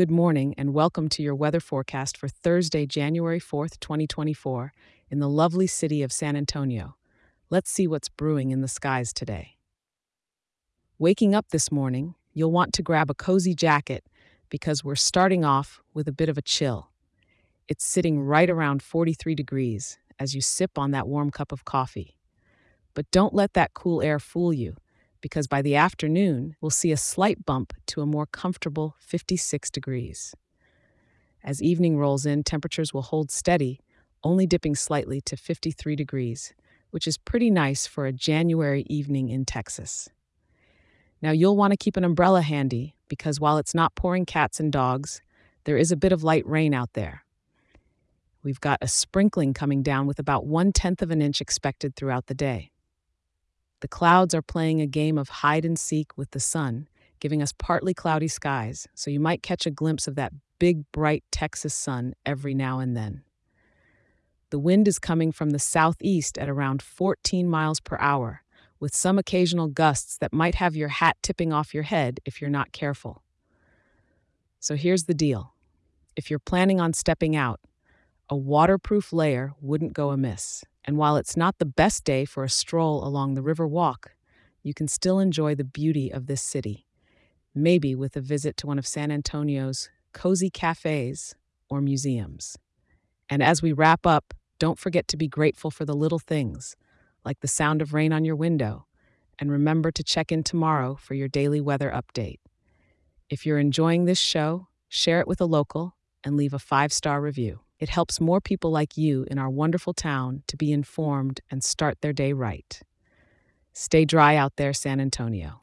Good morning and welcome to your weather forecast for Thursday, January 4th, 2024, in the lovely city of San Antonio. Let's see what's brewing in the skies today. Waking up this morning, you'll want to grab a cozy jacket because we're starting off with a bit of a chill. It's sitting right around 43 degrees as you sip on that warm cup of coffee. But don't let that cool air fool you because by the afternoon, we'll see a slight bump to a more comfortable 56 degrees. As evening rolls in, temperatures will hold steady, only dipping slightly to 53 degrees, which is pretty nice for a January evening in Texas. Now, you'll want to keep an umbrella handy because while it's not pouring cats and dogs, there is a bit of light rain out there. We've got a sprinkling coming down with about one tenth of an inch expected throughout the day. The clouds are playing a game of hide and seek with the sun, giving us partly cloudy skies, so you might catch a glimpse of that big, bright Texas sun every now and then. The wind is coming from the southeast at around 14 miles per hour, with some occasional gusts that might have your hat tipping off your head if you're not careful. So here's the deal if you're planning on stepping out, a waterproof layer wouldn't go amiss. And while it's not the best day for a stroll along the River Walk, you can still enjoy the beauty of this city, maybe with a visit to one of San Antonio's cozy cafes or museums. And as we wrap up, don't forget to be grateful for the little things, like the sound of rain on your window, and remember to check in tomorrow for your daily weather update. If you're enjoying this show, share it with a local and leave a five star review. It helps more people like you in our wonderful town to be informed and start their day right. Stay dry out there, San Antonio.